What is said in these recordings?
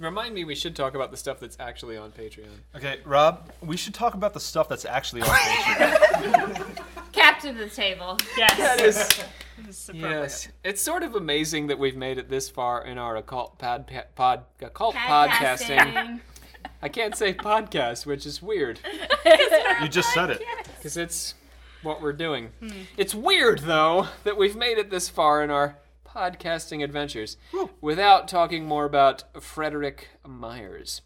Remind me, we should talk about the stuff that's actually on Patreon. Okay, Rob, we should talk about the stuff that's actually on Patreon. Captain of the table. Yes. That is, It's yes. It's sort of amazing that we've made it this far in our occult pod, pod occult podcasting. Podcasting. I can't say podcast, which is weird you just said it. because it's what we're doing. Hmm. It's weird though that we've made it this far in our podcasting adventures without talking more about Frederick Myers.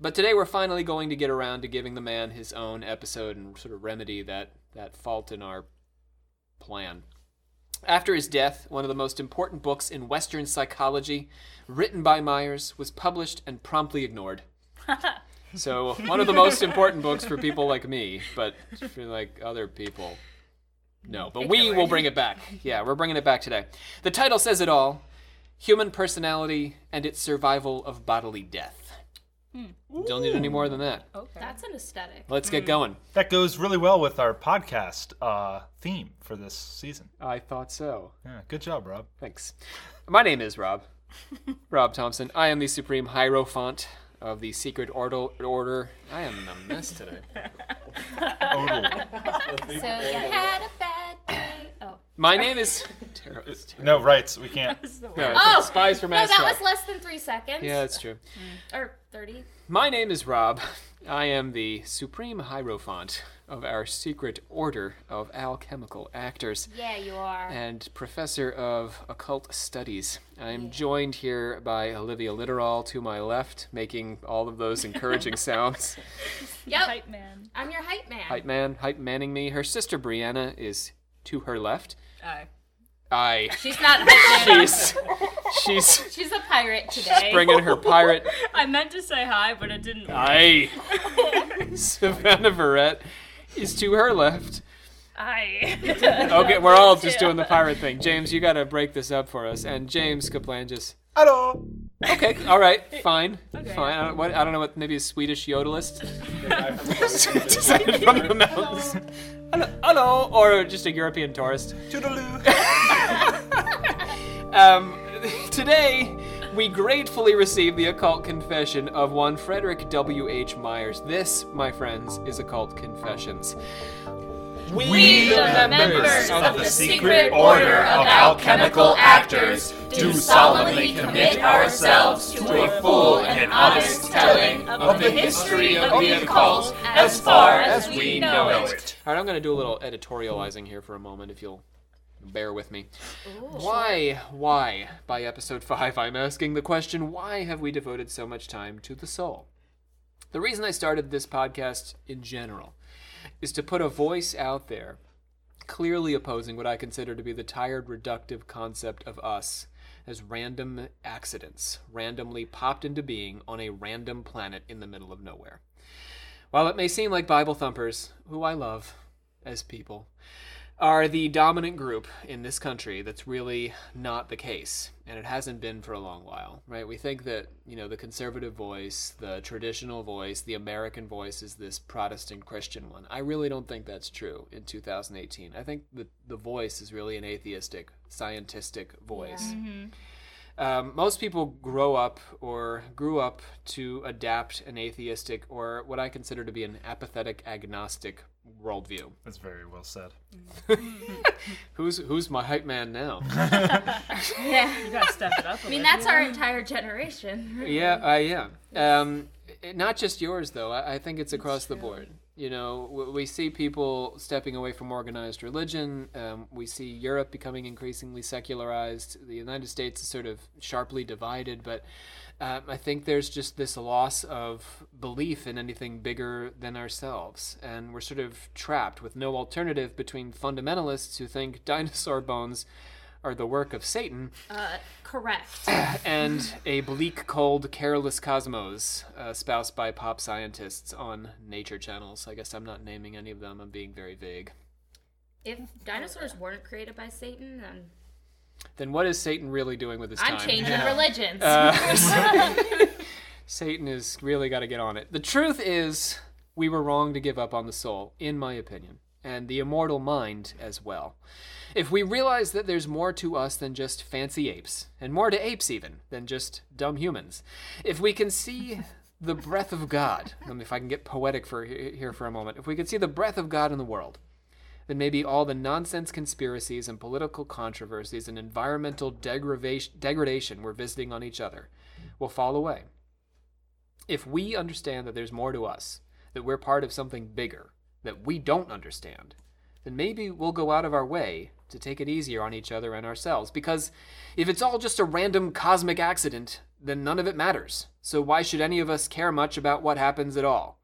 But today we're finally going to get around to giving the man his own episode and sort of remedy that that fault in our plan. After his death, one of the most important books in Western psychology, written by Myers, was published and promptly ignored. so, one of the most important books for people like me, but for like other people, no. But we will bring it back. Yeah, we're bringing it back today. The title says it all Human Personality and Its Survival of Bodily Death. Don't need any more than that. Okay. That's an aesthetic. Let's get going. That goes really well with our podcast uh, theme for this season. I thought so. Yeah, good job, Rob. Thanks. My name is Rob. Rob Thompson. I am the Supreme Hierophant of the Secret Order. Order. I am in a mess today. So you had a bad day. Oh. My name is. Ter- it's ter- No, rights. We can't. no, Oh! Spies for No, Mascot. that was less than three seconds. yeah, that's true. Or 30. My name is Rob. I am the Supreme Hierophant of our Secret Order of Alchemical Actors. Yeah, you are. and professor of occult studies. I am joined here by Olivia Litteral to my left, making all of those encouraging sounds. yep. Hype man. I'm your hype man. Hype man, hype manning me. Her sister Brianna is to her left. Aye. I. She's not hype man. She's she's She's a pirate today. bringing her pirate. I meant to say hi, but it didn't. work. I. Savannah Verrett is to her left. Aye. Okay, we're all just doing the pirate thing. James, you gotta break this up for us. And James Kaplangis. Hello. Okay, all right, fine, fine. I don't, what, I don't know what maybe a Swedish yodelist descended from the mountains. Hello, hello, or just a European tourist. Toodaloo. Um, today, we gratefully receive the occult confession of one Frederick W. H. Myers. This, my friends, is Occult Confessions. We, the members of the Secret Order of Alchemical Actors, do solemnly commit ourselves to a full and honest telling of the history of the occult as far as we know it. All right, I'm going to do a little editorializing here for a moment, if you'll bear with me. why, why, by episode 5, I'm asking the question why have we devoted so much time to the soul? The reason I started this podcast in general is to put a voice out there clearly opposing what I consider to be the tired, reductive concept of us as random accidents, randomly popped into being on a random planet in the middle of nowhere. While it may seem like Bible thumpers, who I love as people, are the dominant group in this country, that's really not the case. And it hasn't been for a long while, right? We think that, you know, the conservative voice, the traditional voice, the American voice is this Protestant Christian one. I really don't think that's true in 2018. I think that the voice is really an atheistic, scientific voice. Mm-hmm. Um, most people grow up or grew up to adapt an atheistic or what I consider to be an apathetic agnostic worldview. That's very well said. Who's who's my hype man now? Yeah. You gotta step it up. I mean, that's our entire generation. yeah, I yeah. Um, not just yours though. I, I think it's across the board. You know, we see people stepping away from organized religion. Um, we see Europe becoming increasingly secularized. The United States is sort of sharply divided, but um, I think there's just this loss of belief in anything bigger than ourselves, and we're sort of trapped with no alternative between fundamentalists who think dinosaur bones are the work of Satan Uh, correct. and a bleak, cold, careless cosmos uh, espoused by pop scientists on nature channels. I guess I'm not naming any of them. I'm being very vague. If dinosaurs weren't created by Satan, then Then what is Satan really doing with his time? I'm changing religions. Uh, Satan has really got to get on it. The truth is, we were wrong to give up on the soul, in my opinion. and the immortal mind as well. If we realize that there's more to us than just fancy apes, and more to apes even than just dumb humans, if we can see the breath of God, let me um, if I can get poetic for here for a moment, if we can see the breath of God in the world, then maybe all the nonsense conspiracies and political controversies and environmental degradation we're visiting on each other will fall away. If we understand that there's more to us, that we're part of something bigger that we don't understand, then maybe we'll go out of our way to take it easier on each other and ourselves. Because if it's all just a random cosmic accident, then none of it matters. So why should any of us care much about what happens at all?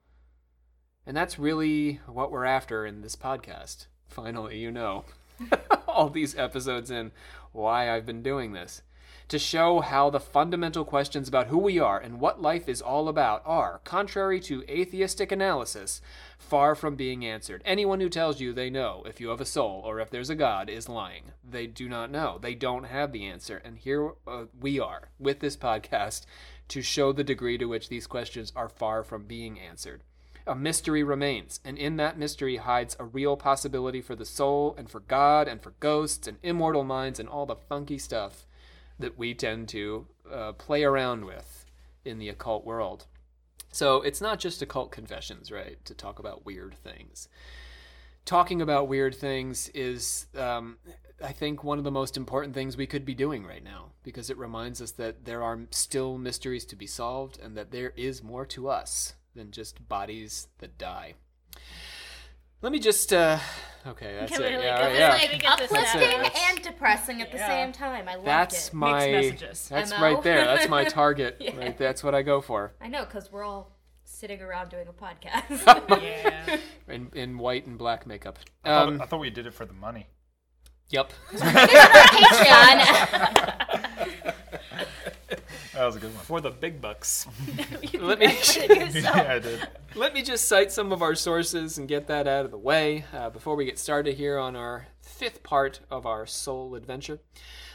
And that's really what we're after in this podcast. Finally, you know, all these episodes in why I've been doing this. To show how the fundamental questions about who we are and what life is all about are, contrary to atheistic analysis, far from being answered. Anyone who tells you they know if you have a soul or if there's a God is lying. They do not know. They don't have the answer. And here uh, we are with this podcast to show the degree to which these questions are far from being answered a mystery remains, and in that mystery hides a real possibility for the soul and for God and for ghosts and immortal minds and all the funky stuff that we tend to uh, play around with in the occult world. So it's not just occult confessions, right, to talk about weird things. Talking about weird things is, um, I think, one of the most important things we could be doing right now because it reminds us that there are still mysteries to be solved and that there is more to us than just bodies that die. Let me just, uh, okay, that's it. we, Yeah, go yeah. Let me get this uplifting That's- and depressing at the Yeah. same time. I loved That's it. my messages. that's MO. right there. That's my target. Yeah. Right, that's what I go for. I know, because we're all sitting around doing a podcast. Yeah. In in white and black makeup. I, thought, Um, I thought we did it for the money. yep. Patreon. That was a good one. For the big bucks. Let me yeah, I did. let me just cite some of our sources and get that out of the way uh, before we get started here on our fifth part of our soul adventure.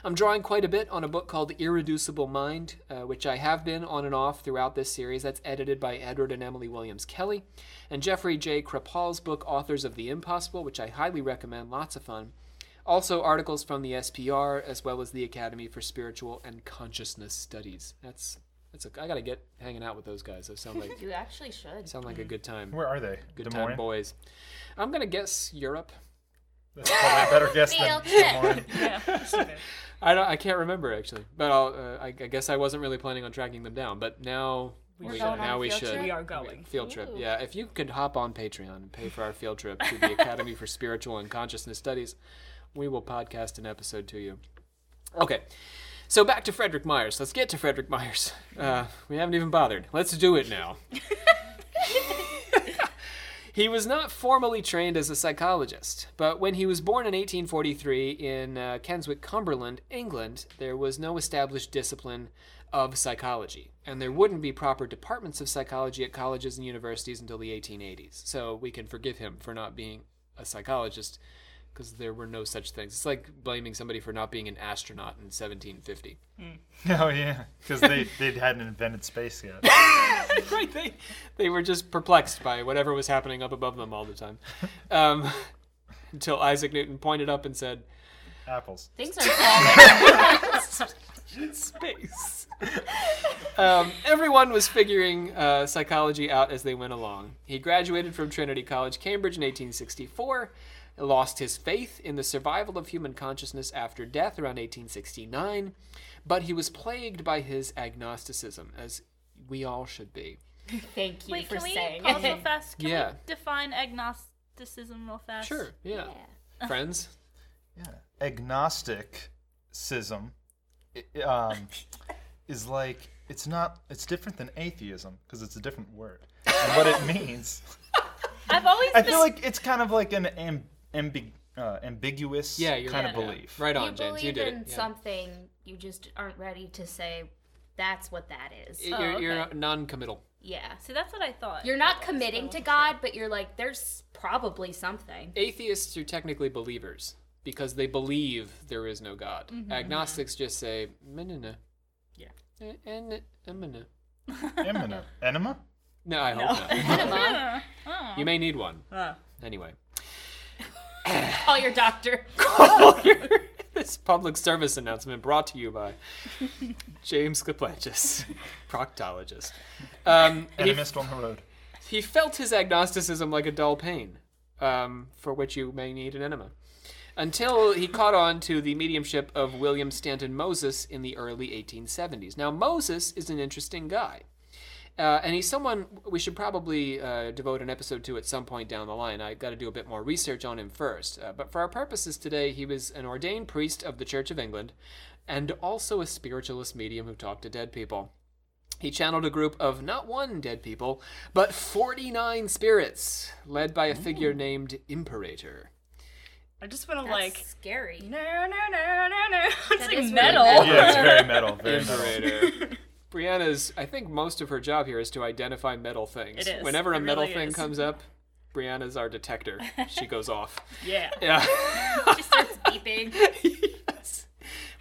I'm drawing quite a bit on a book called Irreducible Mind, uh, which I have been on and off throughout this series. That's edited by Edward and Emily Williams Kelly, and Jeffrey J. Kripal's book Authors of the Impossible, which I highly recommend. Lots of fun. Also, articles from the SPR as well as the Academy for Spiritual and Consciousness Studies. That's that's a, I gotta get hanging out with those guys. Those sound like you actually should. sound like a good time. Where are they? Good Des time Moines? boys. I'm gonna guess Europe. That's probably a better guess than Des yeah. I don't. I can't remember actually, but I'll. Uh, I, I guess I wasn't really planning on tracking them down, but now We're we, going now we field should. trip? We are going. Field trip. Ooh. Yeah, if you could hop on Patreon and pay for our field trip to the Academy for Spiritual and Consciousness Studies, we will podcast an episode to you. Okay, so back to Frederick Myers. Let's get to Frederick Myers. Uh, we haven't even bothered. Let's do it now. He was not formally trained as a psychologist, but when he was born in 1843 in uh, Keswick, Cumberland, England, there was no established discipline of psychology, and there wouldn't be proper departments of psychology at colleges and universities until the 1880s. So we can forgive him for not being a psychologist because there were no such things. It's like blaming somebody for not being an astronaut in 1750. Oh yeah, because they they hadn't invented space yet. right they they were just perplexed by whatever was happening up above them all the time um, until isaac newton pointed up and said Apples. Things are falling. space um, everyone was figuring uh, psychology out as they went along he graduated from trinity college cambridge in 1864 lost his faith in the survival of human consciousness after death around 1869 but he was plagued by his agnosticism as we all should be Thank you Wait, for can we saying pause real it. fast? Can Yeah. we define agnosticism real fast? sure yeah, Yeah. friends Yeah. Agnosticism um, is like it's not it's different than atheism because it's a different word. And what it means, I've always I been feel like it's kind of like an am, ambig, uh, ambiguous Yeah, kind right. of Yeah. belief. Right You on, James. You believe did in it. Yeah. something, you just aren't ready to say that's what that is. You're, Oh, you're non-committal. yeah. See, that's what I thought. You're not committing to God, but you're like, there's probably something. Atheists are technically believers because they believe there is no God. Agnostics just say, "Menina." Yeah. Eh, eh, eh, menina." Enema. Enema? No, I hope not. sure. Yeah. Oh. You may need one. Oh. Anyway. Call your doctor. Call your. this public service announcement brought to you by James Kaplanchis, proctologist. Um, he, Animist on the road. he felt his agnosticism like a dull pain, um, for which you may need an enema. Until he caught on to the mediumship of William Stainton Moses in the early 1870s. Now, Moses is an interesting guy. Uh, and he's someone we should probably uh, devote an episode to at some point down the line. I got to do a bit more research on him first. Uh, but for our purposes today, he was an ordained priest of the Church of England and also a spiritualist medium who talked to dead people. He channeled a group of not one dead people, but 49 spirits, led by a figure named Imperator. I just want to Like like. scary. No, no, no, no, no. It's That like is really metal. metal. Yeah, it's very metal. Very metal. Imperator. Brianna's, I think most of her job here is to identify metal things. It is. Whenever a It metal really thing is. comes up, Brianna's our detector. She goes off. Yeah. Yeah. She starts beeping. yes.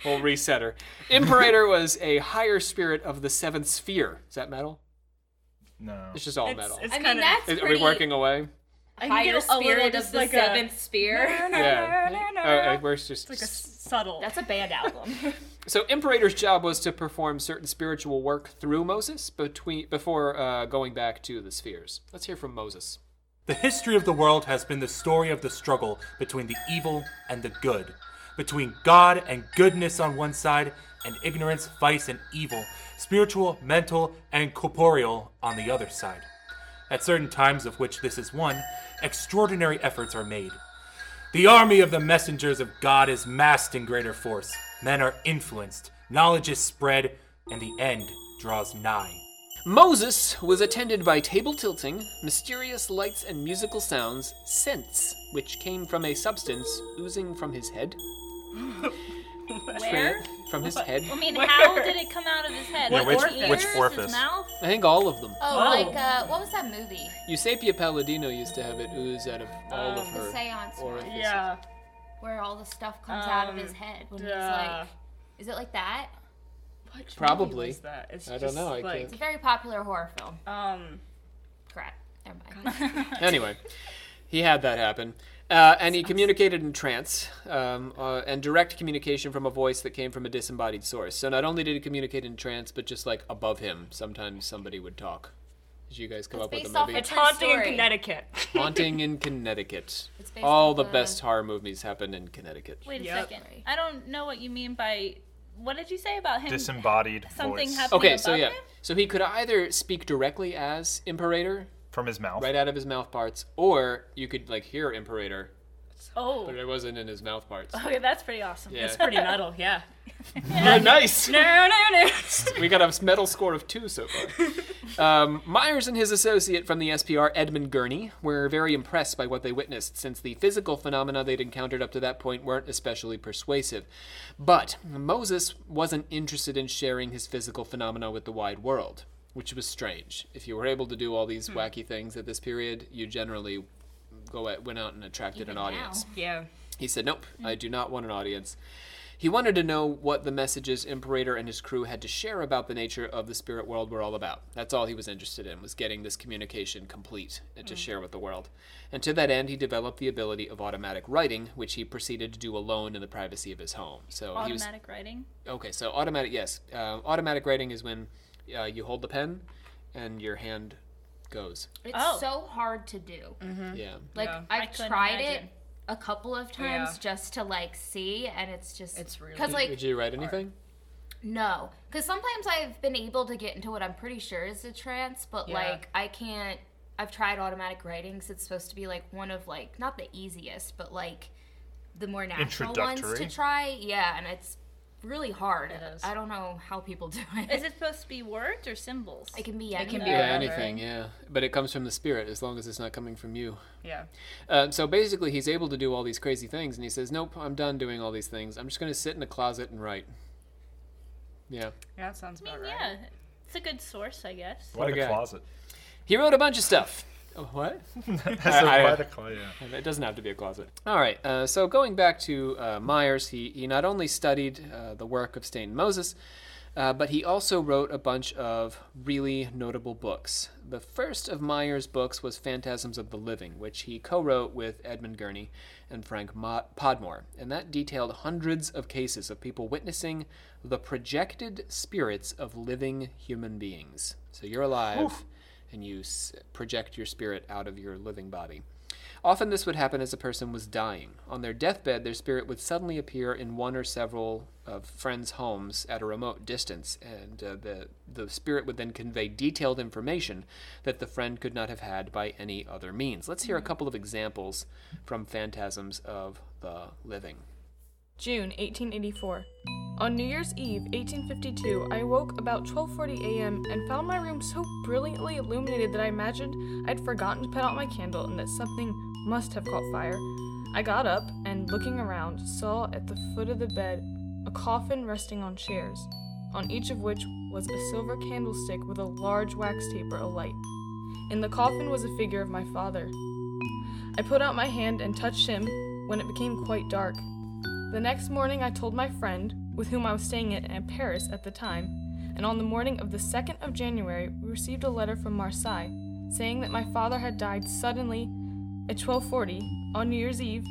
We'll reset her. Imperator was a higher spirit of the seventh sphere. Is that metal? No. It's just all It's, metal. it's I mean, kinda, that's Is- are pretty we working away? I can higher get a little, spirit of the like seventh sphere. Yeah. no, no. Uh, uh, we're just Like a subtle. That's a band album. So Imperator's job was to perform certain spiritual work through Moses between before uh, going back to the spheres. Let's hear from Moses. The history of the world has been the story of the struggle between the evil and the good, between God and goodness on one side, and ignorance, vice, and evil, spiritual, mental, and corporeal on the other side. At certain times, of which this is one, extraordinary efforts are made. The army of the messengers of God is massed in greater force. Men are influenced, knowledge is spread, and the end draws nigh. Moses was attended by table tilting, mysterious lights and musical sounds, scents, which came from a substance oozing from his head. Where? From his head. I mean, how did it come out of his head? Yeah, Like which- his ears, which his mouth? I think all of them. Oh, Oh. like uh, what was that movie? Eusapia Palladino used to have it ooze out of all of Um, her The Seance one, orifices. Yeah. where all the stuff comes out of Um, his head when he's duh. like. Is it like that? Which Probably. movie was that? It's I don't just know, I Like, It's a very popular horror film. um. Crap. Never mind. Anyway, he had that happen. Uh, and he communicated in trance um, uh, and direct communication from a voice that came from a disembodied source. So not only did he communicate in trance, but just like above him, sometimes somebody would talk. Did you guys come It's up with a based off movie? It's True haunting in story. Connecticut. Haunting in Connecticut. It's based All off the the- best horror movies happen in Connecticut. Wait a Yep. second. I don't know what you mean by. What did you say about him? Disembodied Something voice happened. Okay, so above yeah. him? So he could either speak directly as Imperator, from his mouth. right out of his mouth parts, or you could like hear Imperator, Oh. but it wasn't in his mouth parts. Okay, that's pretty awesome. Yeah. It's pretty metal, yeah. Oh, nice! No, no, no. we got a metal score of two so far. Um, Myers and his associate from the SPR, Edmund Gurney, were very impressed by what they witnessed, since the physical phenomena they'd encountered up to that point weren't especially persuasive. But Moses wasn't interested in sharing his physical phenomena with the wide world, which was strange. If you were able to do all these hmm. wacky things at this period, you generally go at, went out and attracted Even an now. audience. Yeah. He said, Nope, I hmm. do not want an audience. He wanted to know what the messages Imperator and his crew had to share about the nature of the spirit world were all about. That's all he was interested in, was getting this communication complete and to hmm. share with the world. And to that end, he developed the ability of automatic writing, which he proceeded to do alone in the privacy of his home. So he was Automatic writing. okay. So automatic, yes, uh, automatic writing is when uh, you hold the pen and your hand goes. It's Oh. so hard to do. Yeah. Like Yeah. I I've couldn't tried imagine. it a couple of times Yeah. just to like see, and it's just It's really because like Did you write anything? no, because sometimes I've been able to get into what I'm pretty sure is a trance, but Yeah. like I can't. I've tried automatic writings. It's supposed to be like one of like not the easiest, but like the more natural ones to Introductory? try. Yeah, and it's really hard. It is. I don't know how people do it. Is it supposed to be words or symbols? It can be It anything. can be Yeah, anything. Yeah, but it comes from the spirit as long as it's not coming from you. Yeah. Uh, so basically, he's able to do all these crazy things, and he says, "Nope, I'm done doing all these things. I'm just going to sit in a closet and write." Yeah, Yeah, that sounds I about mean, right. yeah. It's a good source, I guess. Why What a the guy. closet? he wrote a bunch of stuff. What? I said, I- why the closet? Yeah. It doesn't have to be a closet. All right. Uh, so going back to uh, Myers, he he not only studied uh, the work of Stainton Moses, Uh, but he also wrote a bunch of really notable books. The first of Myers' books was Phantasms of the Living, which he co wrote with Edmund Gurney and Frank Mo- Podmore. And that detailed hundreds of cases of people witnessing the projected spirits of living human beings. So you're alive and you s- project your spirit out of your living body. Often this would happen as a person was dying. On their deathbed, their spirit would suddenly appear in one or several of friends' homes at a remote distance, and uh, the, the spirit would then convey detailed information that the friend could not have had by any other means. Let's hear a couple of examples from Phantasms of the Living. June 1884. On New Year's Eve, 1852, I woke about 12:40 a.m. and found my room so brilliantly illuminated that I imagined I'd forgotten to put out my candle and that something must have caught fire. I got up and, looking around, saw at the foot of the bed a coffin resting on chairs, on each of which was a silver candlestick with a large wax taper alight. In the coffin was a figure of my father. I put out my hand and touched him when it became quite dark. The next morning, I told my friend, with whom I was staying at, Paris at the time, and on the morning of the 2nd of January, we received a letter from Marseille saying that my father had died suddenly at 12:40 on New Year's Eve,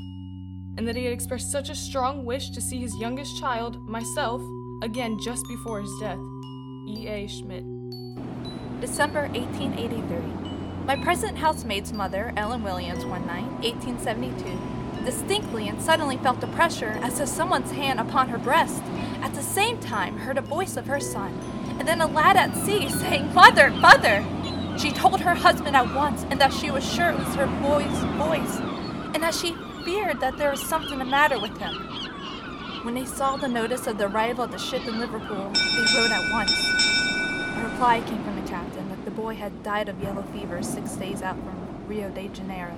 and that he had expressed such a strong wish to see his youngest child, myself, again just before his death. E. A. Schmidt. December 1883. My present housemaid's mother, Ellen Williams, one night, 1872, distinctly and suddenly felt the pressure as of someone's hand upon her breast. At the same time, heard a voice of her son, and then a lad at sea saying, Mother, mother! She told her husband at once, and that she was sure it was her boy's voice, and that she feared that there was something the matter with him. When they saw the notice of the arrival of the ship in Liverpool, they wrote at once. A reply came from the captain that the boy had died of yellow fever six days out from Rio de Janeiro,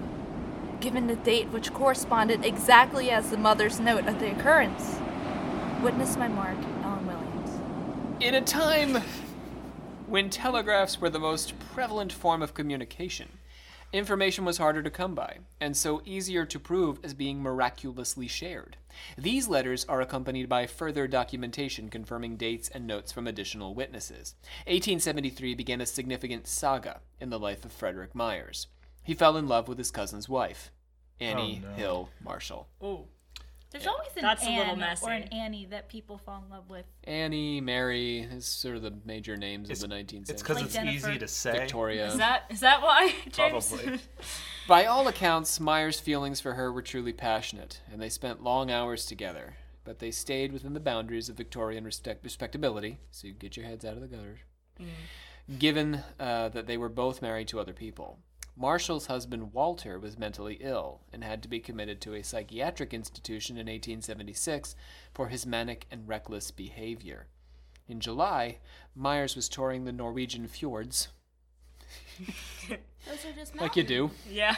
given the date which corresponded exactly as the mother's note of the occurrence. Witness my mark, Ellen Williams. In a time when telegraphs were the most prevalent form of communication, information was harder to come by, and so easier to prove as being miraculously shared. These letters are accompanied by further documentation confirming dates and notes from additional witnesses. 1873 began a significant saga in the life of Frederick Myers. He fell in love with his cousin's wife, Annie Oh, no. Hill Marshall. Oh. There's always an That's a Anne little messy. or an Annie that people fall in love with. Annie, Mary is sort of the major names of the 19th century. It's century. because Like it's Jennifer. easy to say. Victoria. Is that is that why, James? Probably. By all accounts, Myers' feelings for her were truly passionate, and they spent long hours together. But they stayed within the boundaries of Victorian respect- respectability, so you get your heads out of the gutters. Given uh, that they were both married to other people, Marshall's husband Walter was mentally ill and had to be committed to a psychiatric institution in 1876 for his manic and reckless behavior. In July, Myers was touring the Norwegian fjords, Those are just like you do. Yeah.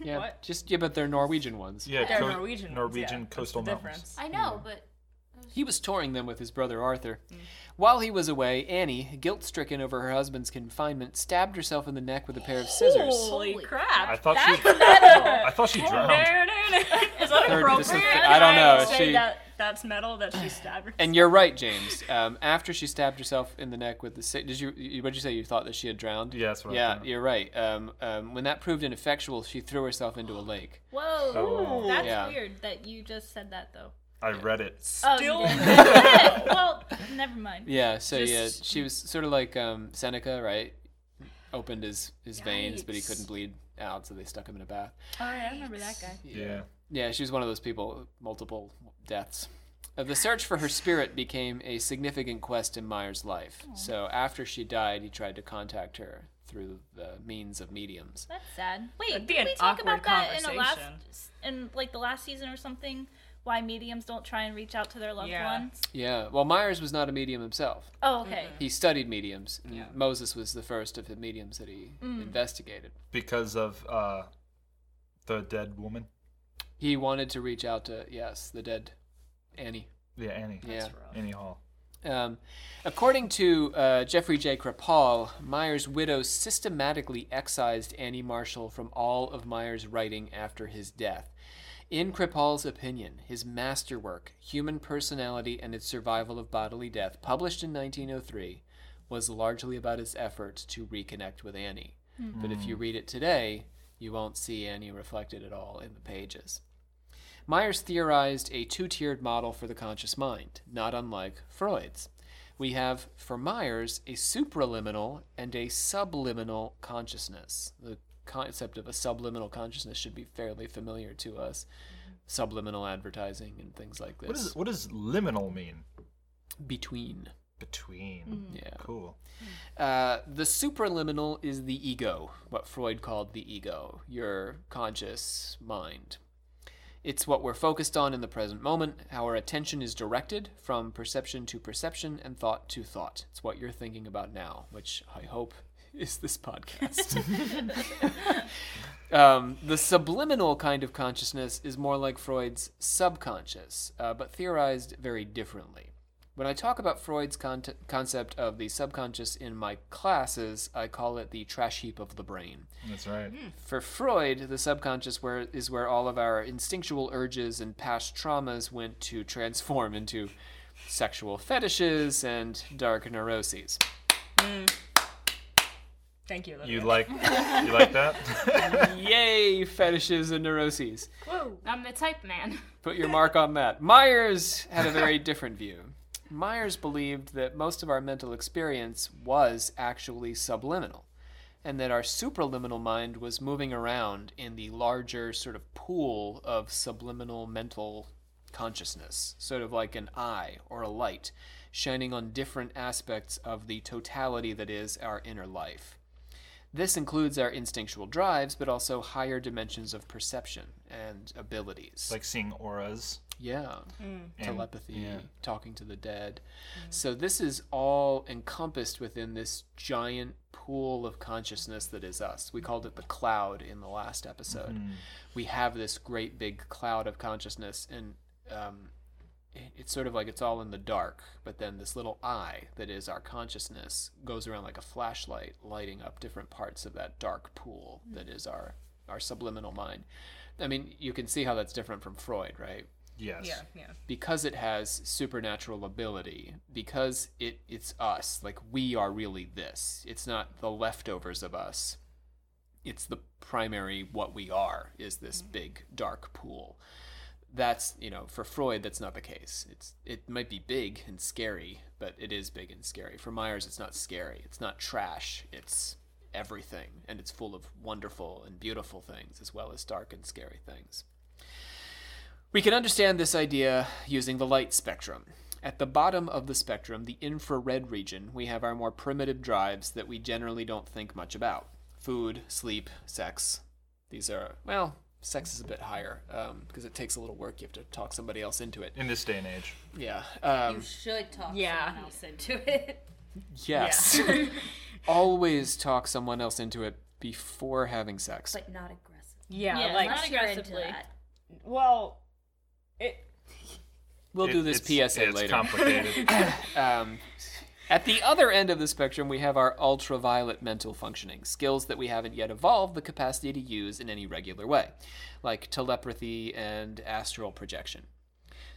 Yeah, What? just yeah, but they're Norwegian ones. Yeah, They're co- Norwegian. ones, Norwegian yeah. That's coastal the mountains. difference. I know, but He was touring them with his brother Arthur. While he was away, Annie, guilt stricken over her husband's confinement, stabbed herself in the neck with a pair of scissors. Holy, Holy crap. I thought That's she. metal. I thought she drowned. no, no. Is that Third- appropriate? I don't know, Say she- that that's metal that she stabbed herself. And you're right, James. Um, after she stabbed herself in the neck with the si- did you, you what did you say? You thought that she had drowned? Yeah, that's what Yeah, thought. you're right. Um, um, when that proved ineffectual, she threw herself into a lake. Whoa, Oh. that's Yeah. weird that you just said that though. I read it. Oh, you Still- did? well, never mind. Yeah, so yeah, she was sort of like um, Seneca, right? Opened his, his veins, but he couldn't bleed out, so they stuck him in a bath. Oh, yeah, I remember that guy. Yeah. Yeah, she was one of those people, multiple deaths. Uh, the search for her spirit became a significant quest in Myers' life. So after she died, he tried to contact her through the means of mediums. That's sad. Wait, did we talk about that in a last, in like the last season or something? Why mediums don't try and reach out to their loved Yeah. ones? Yeah, well, Myers was not a medium himself. Oh, okay. He studied mediums. and Yeah. Moses was the first of the mediums that he investigated. Because of uh, the dead woman. He wanted to reach out to, yes, the dead Annie. Yeah, Annie. Yeah. Annie Hall. Um, according to uh, Jeffrey J. Kripal, Myers' widow systematically excised Annie Marshall from all of Myers' writing after his death. In Kripal's opinion, his masterwork, Human Personality and Its Survival of Bodily Death, published in 1903, was largely about his efforts to reconnect with Annie. Hmm. But if you read it today, you won't see Annie reflected at all in the pages. Myers theorized a two tiered model for the conscious mind, not unlike Freud's. We have, for Myers, a supraliminal and a subliminal consciousness. The concept of a subliminal consciousness should be fairly familiar to us. Subliminal advertising and things like this. What, is, what does liminal mean? Between. Between. Yeah. Cool. Uh, the supraliminal is the ego, what Freud called the ego, your conscious mind. It's what we're focused on in the present moment, how our attention is directed from perception to perception and thought to thought. It's what you're thinking about now, which I hope is this podcast. um, the subliminal kind of consciousness is more like Freud's subconscious, uh, but theorized very differently. When I talk about Freud's con- concept of the subconscious in my classes, I call it the trash heap of the brain. That's right. For Freud, the subconscious where is where all of our instinctual urges and past traumas went to transform into sexual fetishes and dark neuroses. Thank you. You like you like that? Yay, fetishes and neuroses. Whoa, I'm the type man. Put your mark on that. Myers had a very different view. Myers believed that most of our mental experience was actually subliminal, and that our supraliminal mind was moving around in the larger sort of pool of subliminal mental consciousness, sort of like an eye or a light, shining on different aspects of the totality that is our inner life. This includes our instinctual drives, but also higher dimensions of perception and abilities. like seeing auras. Yeah. And- Telepathy, yeah. talking to the dead. So this is all encompassed within this giant pool of consciousness that is us. We called it the cloud in the last episode. Mm-hmm. We have this great big cloud of consciousness, and um, it- it's sort of like it's all in the dark, but then this little eye that is our consciousness goes around like a flashlight, lighting up different parts of that dark pool hmm. that is our our subliminal mind. I mean, you can see how that's different from Freud, right? Yes. Yeah, yeah. because it has supernatural ability because it it's us like we are really this it's not the leftovers of us it's the primary what we are is this hmm. big dark pool that's you know for freud that's not the case. It's it might be big and scary but it is big and scary. For myers it's not scary. It's not trash. It's everything and it's full of wonderful and beautiful things as well as dark and scary things. We can understand this idea using the light spectrum. At the bottom of the spectrum, the infrared region, we have our more primitive drives that we generally don't think much about. Food, sleep, sex. These are, well, sex is a bit higher um, because it takes a little work. You have to talk somebody else into it. In this day and age. Yeah. Um, You should talk Yeah. someone else into it. yes. Always talk someone else into it before having sex. But not aggressive. Yeah, Yeah, like not aggressively. well, it we'll do this it's- PSA it's later. complicated. Um, at the other end of the spectrum, we have our ultraviolet mental functioning, skills that we haven't yet evolved the capacity to use in any regular way, like telepathy and astral projection.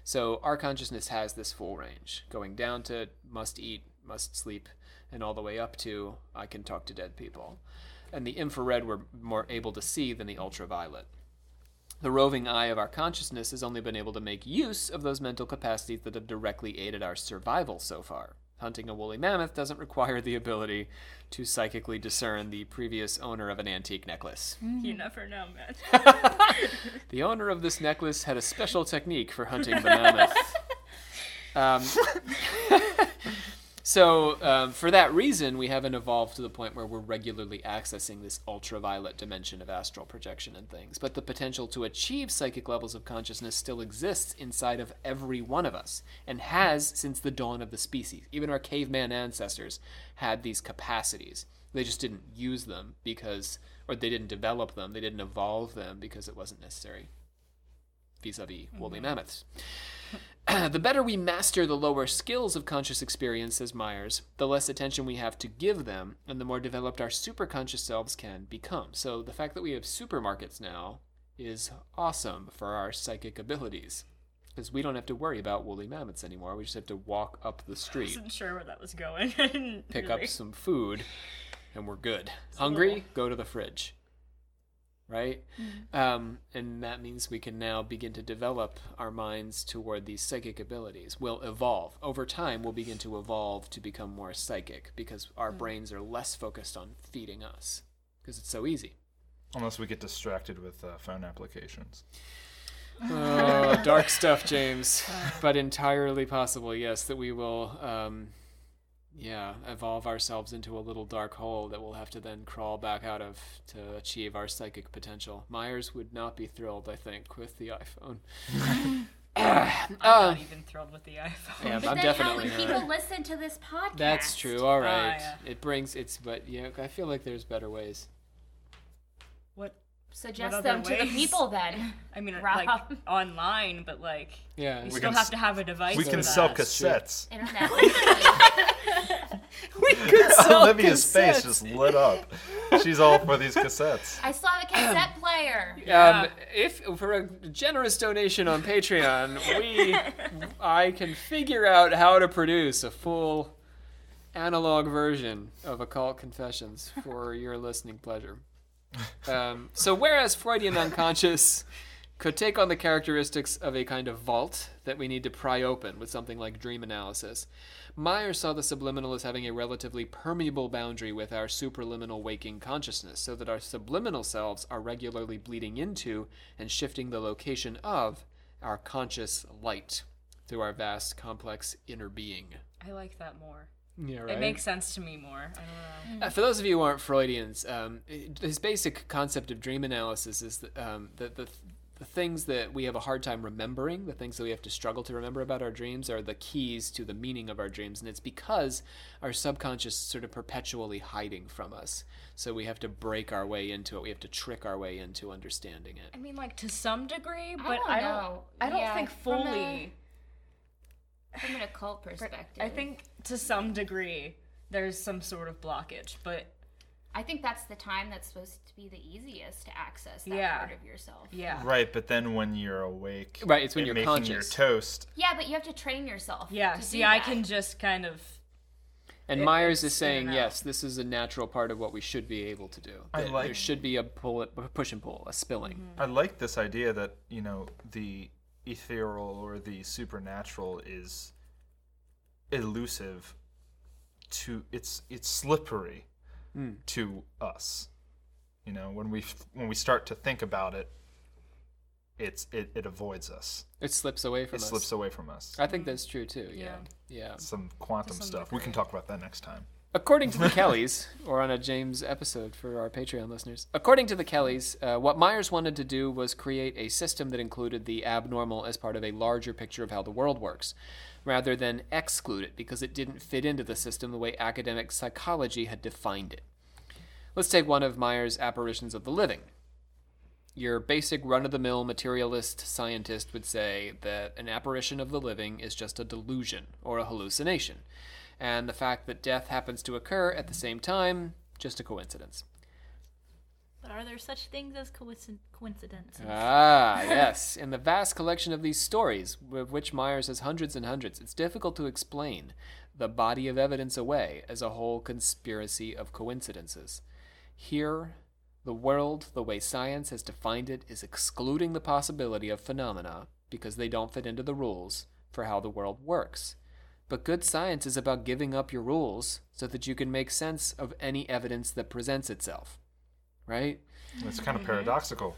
So our consciousness has this full range, going down to must eat, must sleep, and all the way up to I can talk to dead people. And the infrared we're more able to see than the ultraviolet. The roving eye of our consciousness has only been able to make use of those mental capacities that have directly aided our survival so far. Hunting a woolly mammoth doesn't require the ability to psychically discern the previous owner of an antique necklace. You never know, man. The owner of this necklace had a special technique for hunting the mammoth. Um, so, um, for that reason, we haven't evolved to the point where we're regularly accessing this ultraviolet dimension of astral projection and things. But the potential to achieve psychic levels of consciousness still exists inside of every one of us and has since the dawn of the species. Even our caveman ancestors had these capacities. They just didn't use them because, or they didn't develop them, they didn't evolve them because it wasn't necessary vis a vis woolly mammoths. the better we master the lower skills of conscious experience, says Myers, the less attention we have to give them, and the more developed our superconscious selves can become. So the fact that we have supermarkets now is awesome for our psychic abilities. Because we don't have to worry about woolly mammoths anymore. We just have to walk up the I street, wasn't sure where that was going. Pick really- up some food, and we're good. Hungry? Go to the fridge. Right? Um, and that means we can now begin to develop our minds toward these psychic abilities. We'll evolve. Over time, we'll begin to evolve to become more psychic because our brains are less focused on feeding us because it's so easy. Unless we get distracted with uh, phone applications. Oh, dark stuff, James. But entirely possible, yes, that we will, um, yeah, evolve ourselves into a little dark hole that we'll have to then crawl back out of to achieve our psychic potential. Myers would not be thrilled, I think, with the iPhone. I'm Uh, not even thrilled with the iPhone. yeah, But I'm then how definitely would not. people listen to this podcast? That's true. All right, yeah. it brings it's, but yeah, I feel like there's better ways. What? Suggest other them to the people then. I mean, Rob. like online, but like Yeah, you we still have s- to have a device. We can that. sell That's true. cassettes. Internet. Olivia's face just lit up. She's all for these cassettes. I still have a cassette player. Um, if for a generous donation on Patreon, we I can figure out how to produce a full analog version of Occult Confessions for your listening pleasure. Um, so, whereas Freudian unconscious could take on the characteristics of a kind of vault that we need to pry open with something like dream analysis, Meyer saw the subliminal as having a relatively permeable boundary with our supraliminal waking consciousness, so that our subliminal selves are regularly bleeding into and shifting the location of our conscious light through our vast, complex inner being. I like that more. Yeah, It makes sense to me more. I don't know. Uh, for those of you who aren't Freudians, um, his basic concept of dream analysis is that, um, the, the, the things that we have a hard time remembering, the things that we have to struggle to remember about our dreams, are the keys to the meaning of our dreams. And it's because our subconscious is sort of perpetually hiding from us. So we have to break our way into it. We have to trick our way into understanding it. I mean, like to some degree, I but don't I don't. know. I don't Yeah, think from a- fully. From an occult perspective. I think to some degree there's some sort of blockage, but I think that's the time that's supposed to be the easiest to access that Yeah. part of yourself. yeah, Right, but then when you're awake, Right, it's when you're making conscious. your toast. Yeah, but you have to train yourself. yeah. to See, do I can just kind of. And It- Myers is saying, yes, this is a natural part of what we should be able to do. I like- there should be a pull, a push and pull, a spilling. I like this idea that you know the ethereal or the supernatural is elusive to it's it's slippery Mm. to us. You know, when we when we start to think about it, it's it, it avoids us. It slips away from It us. slips away from us. I think that's true too. Yeah. Yeah. Some quantum some stuff. We can talk about that next time. According to the Kellys, or on a James episode for our Patreon listeners, according to the Kellys, uh, what Myers wanted to do was create a system that included the abnormal as part of a larger picture of how the world works, rather than exclude it because it didn't fit into the system the way academic psychology had defined it. Let's take one of Myers' apparitions of the living. Your basic run of the mill materialist scientist would say that an apparition of the living is just a delusion or a hallucination, and the fact that death happens to occur at the same time, just a coincidence. But are there such things as coinci- coincidences? Ah, yes. In the vast collection of these stories, of which Myers has hundreds and hundreds, it's difficult to explain the body of evidence away as a whole conspiracy of coincidences. Here, the world, the way science has defined it, is excluding the possibility of phenomena because they don't fit into the rules for how the world works. But good science is about giving up your rules so that you can make sense of any evidence that presents itself. Right? It's kind of mm-hmm. paradoxical.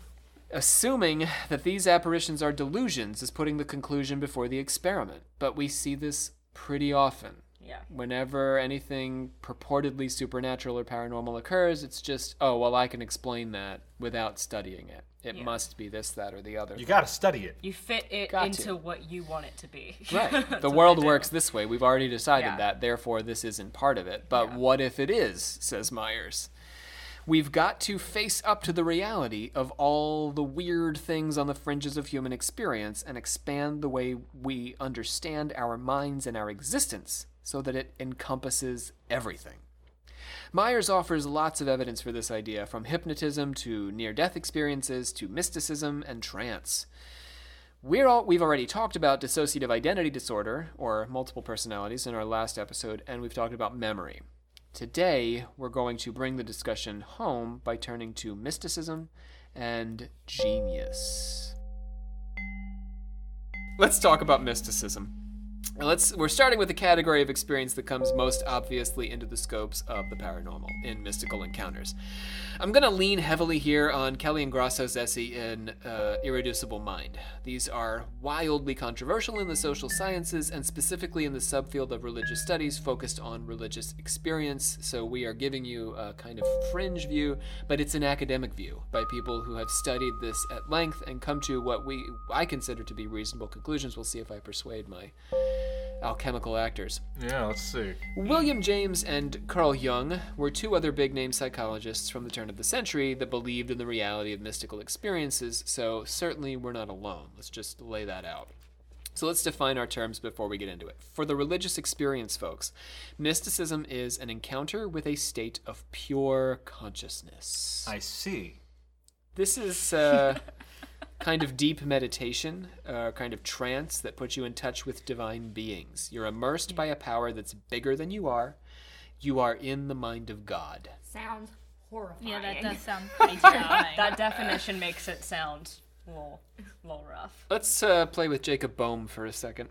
Assuming that these apparitions are delusions is putting the conclusion before the experiment, but we see this pretty often. Yeah. Whenever anything purportedly supernatural or paranormal occurs, it's just, oh, well, I can explain that without studying it. It Yeah. must be this, that, or the other. You got to study it. You fit it Got into to. what you want it to be. Right. The world works this way. We've already decided Yeah. that. Therefore, this isn't part of it. But Yeah. what if it is, says Myers. We've got to face up to the reality of all the weird things on the fringes of human experience and expand the way we understand our minds and our existence so that it encompasses everything. Myers offers lots of evidence for this idea, from hypnotism to near death experiences to mysticism and trance. We're all, we've already talked about dissociative identity disorder, or multiple personalities, in our last episode, and we've talked about memory. Today, we're going to bring the discussion home by turning to mysticism and genius. Let's talk about mysticism. Let's we're starting with a category of experience that comes most obviously into the scopes of the paranormal in mystical encounters. I'm going to lean heavily here on Kelly and Grosso's essay in uh, Irreducible Mind. These are wildly controversial in the social sciences and specifically in the subfield of religious studies focused on religious experience. So we are giving you a kind of fringe view, but it's an academic view by people who have studied this at length and come to what we I consider to be reasonable conclusions. We'll see if I persuade my alchemical actors. Yeah, let's see. William James and Carl Jung were two other big name psychologists from the turn of the century that believed in the reality of mystical experiences, so certainly we're not alone. Let's just lay that out. So let's define our terms before we get into it. For the religious experience folks, mysticism is an encounter with a state of pure consciousness. I see. This is uh, kind of deep meditation, uh, kind of trance that puts you in touch with divine beings. You're immersed by a power that's bigger than you are. You are in the mind of God. Sounds horrifying. Yeah, that does sound pretty terrifying. that definition makes it sound a little, a little rough. Let's uh, play with Jacob Boehme for a second.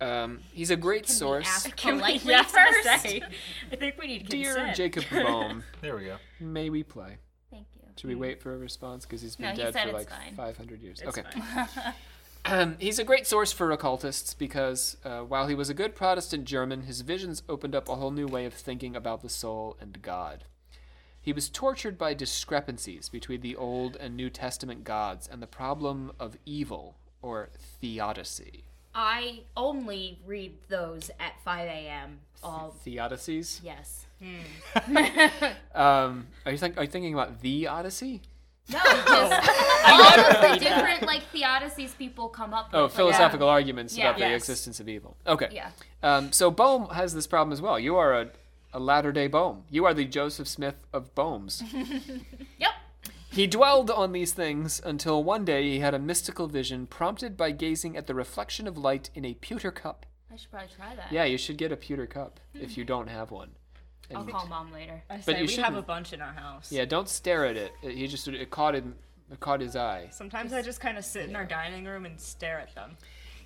Um, he's a great source. Ask politely Yeah, I first. I think we need consent. Dear consent. Jacob Boehme, There we go. may we play? Thank you. Should we wait for a response? Because he's been No, he dead said for like fine. 500 years. It's okay. Um, he's a great source for occultists because uh, while he was a good Protestant German, his visions opened up a whole new way of thinking about the soul and God. He was tortured by discrepancies between the Old and New Testament gods and the problem of evil, or theodicy. I only read those at 5 a.m. All Theodicies? yes. Um, are you think, are you thinking about the Odyssey? No, just all of the different like theodicies people come up with. Oh, like, philosophical arguments Yeah. about the Yes. existence of evil. Okay. Yeah. Um, so Boehme has this problem as well. You are a, a latter day Boehme. You are the Joseph Smith of Boehmes. Yep. he dwelled on these things until one day he had a mystical vision prompted by gazing at the reflection of light in a pewter cup. I should probably try that. Yeah, you should get a pewter cup if you don't have one. I'll call mom later. I But say you we have a bunch in our house. Yeah, don't stare at it. It- He just it caught him. It caught his eye. Sometimes I just kind of sit in our dining room and stare at them.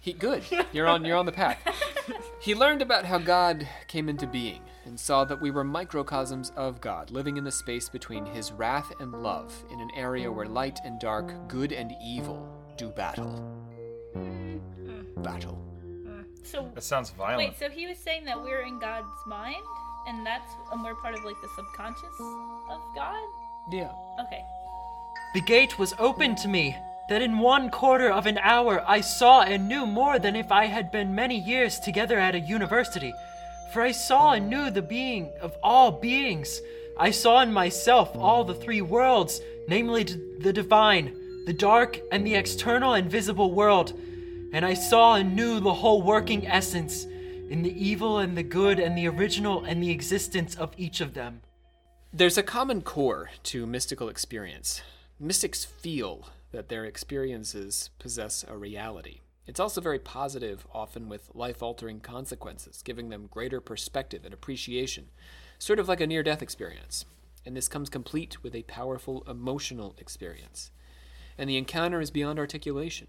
He good. You're on. You're on the path. he learned about how God came into being and saw that we were microcosms of God, living in the space between His wrath and love, in an area where light and dark, good and evil, do battle. Mm. Battle. Mm. So That sounds violent. wait, so he was saying that we're in God's mind, and that's and we're part of like the subconscious of God. Yeah. Okay. The gate was opened to me. That in one quarter of an hour I saw and knew more than if I had been many years together at a university. For I saw and knew the being of all beings. I saw in myself all the three worlds, namely d- the divine, the dark, and the external and visible world. And I saw and knew the whole working essence, in the evil and the good and the original and the existence of each of them. There's a common core to mystical experience. Mystics feel that their experiences possess a reality. It's also very positive, often with life altering consequences, giving them greater perspective and appreciation, sort of like a near death experience. And this comes complete with a powerful emotional experience. And the encounter is beyond articulation.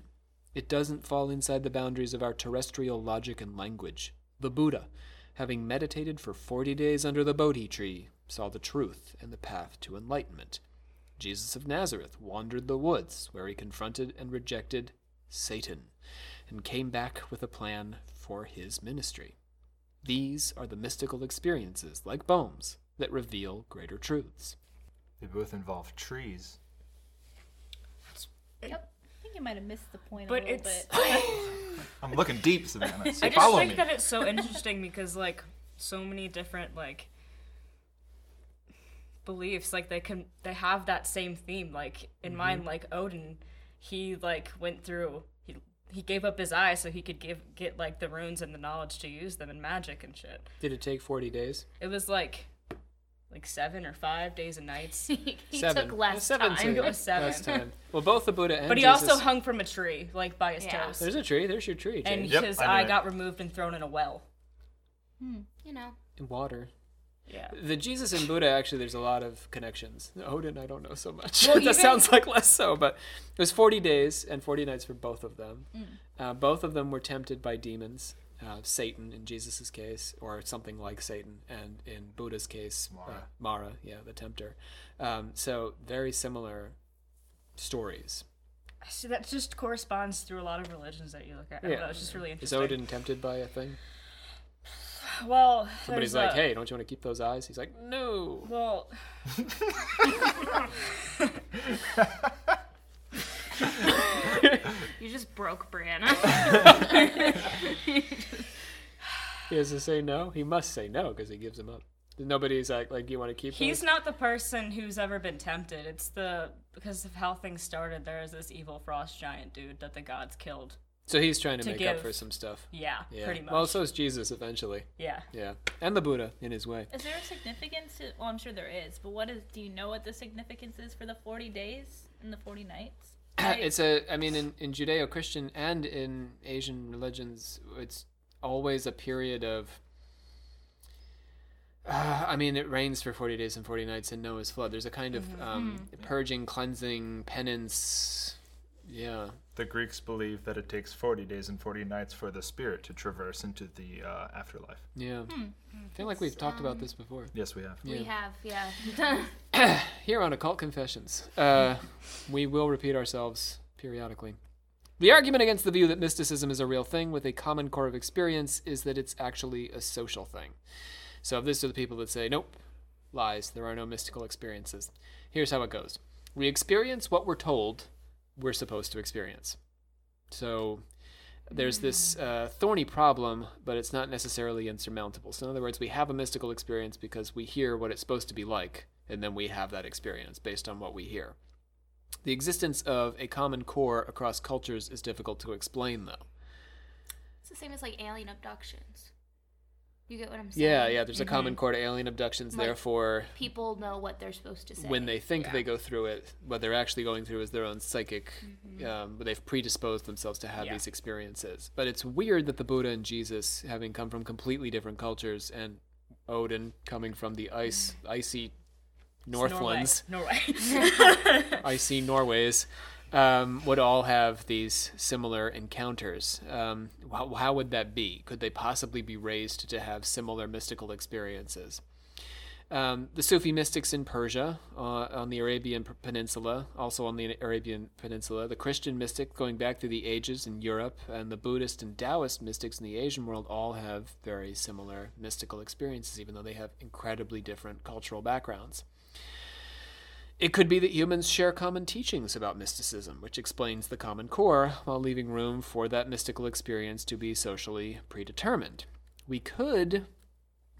It doesn't fall inside the boundaries of our terrestrial logic and language. The Buddha, having meditated for 40 days under the Bodhi tree, saw the truth and the path to enlightenment. Jesus of Nazareth wandered the woods where he confronted and rejected Satan and came back with a plan for his ministry. These are the mystical experiences, like Boehme's, that reveal greater truths. They both involve trees. Yep. I think you might have missed the point But a little it's- bit. I'm looking deep, Savannah. So I just follow think me. that it's so interesting because like so many different like beliefs like they can they have that same theme like in mm-hmm. mine like Odin he like went through he he gave up his eye so he could give get like the runes and the knowledge to use them in magic and shit. Did it take 40 days? It was like like seven or five days and nights. he Seven. took less Seven time. to- It was seven. less time. Well, both the Buddha and But he Jesus- also hung from a tree, like by his Yeah. toes. There's a tree. There's your tree. and Jake. Yep, his I eye it. got removed and thrown in a well. You know. In water. Yeah. The Jesus and Buddha actually, there's a lot of connections. Odin, I don't know so much. Well, that even- sounds like less so, but it was 40 days and 40 nights for both of them. Uh, both of them were tempted by demons, uh, Satan in Jesus's case, or something like Satan, and in Buddha's case, Mara, uh, Mara yeah, the tempter. Um, so very similar stories. So that just corresponds through a lot of religions that you look at. I don't know, it's just really interesting. Is. Odin tempted by a thing? Well, Somebody's like, a- "Hey, don't you want to keep those eyes?" He's like, "No." Well, You just broke Brianna. He has to say no. He must say no because he gives him up. Nobody's like, like, do you want to keep he's those? not the person who's ever been tempted. It's the because of how things started. There is this evil frost giant dude that the gods killed. So he's trying to, to make up for some stuff. Yeah, Yeah. pretty much. Well, so is Jesus eventually. Yeah. Yeah. And the Buddha in his way. Is there a significance to? Well, I'm sure there is, but what is? Do you know what the significance is for the 40 days and the 40 nights? it's a. I mean, in, in Judeo-Christian and in Asian religions, it's always a period of. Uh, I mean, it rains for 40 days and 40 nights in Noah's flood. There's a kind of Mm-hmm. um, purging, cleansing, penance. Yeah. The Greeks believe that it takes 40 days and 40 nights for the spirit to traverse into the uh, afterlife. Yeah. I feel like we've talked about this before. Yes, we have. We have, yeah. Here on Occult Confessions, uh, we will repeat ourselves periodically. The argument against the view that mysticism is a real thing with a common core of experience is that it's actually a social thing. So, if this are the people that say, nope, lies, there are no mystical experiences. Here's how it goes we experience what we're told we're supposed to experience. So, there's this uh, thorny problem, but it's not necessarily insurmountable. So, in other words, we have a mystical experience because we hear what it's supposed to be like, and then we have that experience based on what we hear. The existence of a common core across cultures is difficult to explain, though. It's the same as like alien abductions. You get what I'm saying? Yeah, yeah, there's a common mm-hmm. core to alien abductions, Like, therefore, People know what they're supposed to say. when they think they go through it, what they're actually going through is their own psychic. Mm-hmm. Um, but they've predisposed themselves to have Yeah. these experiences. But it's weird that the Buddha and Jesus, having come from completely different cultures, and Odin coming from the ice, mm-hmm. icy Northlands, Norway. icy Norways, um, would all have these similar encounters. Um, how, how would that be? Could they possibly be raised to have similar mystical experiences? Um, the Sufi mystics in Persia, uh, on the Arabian Peninsula, also on the Arabian Peninsula, the Christian mystic going back through the ages in Europe, and the Buddhist and Taoist mystics in the Asian world all have very similar mystical experiences, even though they have incredibly different cultural backgrounds. It could be that humans share common teachings about mysticism, which explains the common core, while leaving room for that mystical experience to be socially predetermined. We could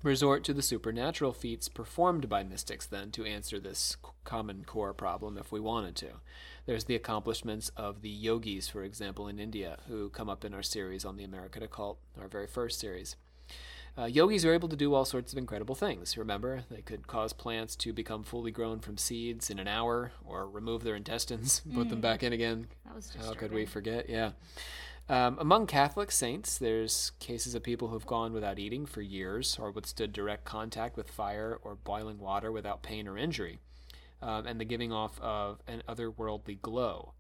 resort to the supernatural feats performed by mystics, then, to answer this common core problem if we wanted to. There's the accomplishments of the yogis, for example, in India, who come up in our series on the American occult, our very first series. Uh, yogis are able to do all sorts of incredible things. Remember, they could cause plants to become fully grown from seeds in an hour, or remove their intestines, put them Mm. back in again. That was How could we forget? Yeah. Um, among Catholic saints, there's cases of people who've gone without eating for years, or withstood direct contact with fire or boiling water without pain or injury, um, and the giving off of an otherworldly glow.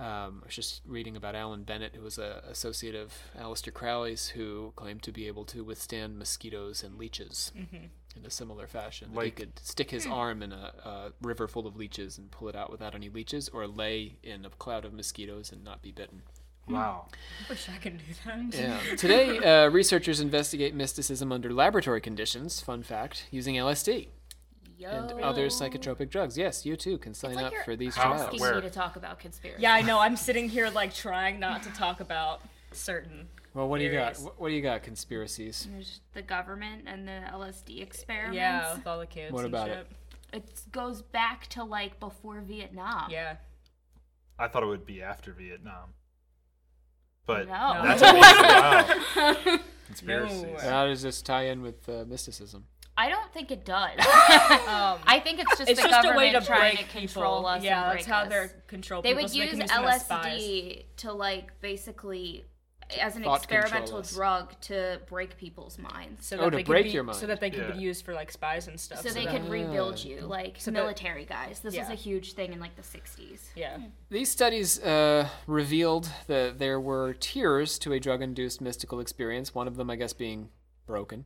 Um, I was just reading about Allan Bennett, who was a associate of Aleister Crowley's, who claimed to be able to withstand mosquitoes and leeches Mhm. in a similar fashion. That he could stick his Hmm. arm in a, a river full of leeches and pull it out without any leeches, or lay in a cloud of mosquitoes and not be bitten. Wow. I wish I could do that. Yeah. Today, uh, researchers investigate mysticism under laboratory conditions. Fun fact: using LSD and other psychotropic drugs. Yes, you too can sign like up for these trials. Asking Where? me to talk about conspiracy. Yeah, I know. I'm sitting here like trying not to talk about certain. Well, what do you got? What, what do you got? Conspiracies. There's the government and the LSD experiments. Yeah, with all the kids. What and about shit. it? It goes back to like before Vietnam. Yeah. I thought it would be after Vietnam. But No. that's amazing. Wow. Conspiracies. No. How does this tie in with uh, mysticism? I don't think it does. I think it's just it's the just a government way to trying break to control people. us. Yeah, and that's break how us. they're control They people, would so they use can use them as spies. LSD to like basically as an Thought experimental drug to break people's minds. So Oh, that to they break could be, your mind. So that they could Yeah. be used for like spies and stuff. so they that- could rebuild you, like So that- military guys. This was a huge thing in like the 60s. Yeah. These studies uh, revealed that there were tiers to a drug induced mystical experience, one of them, I guess, being broken.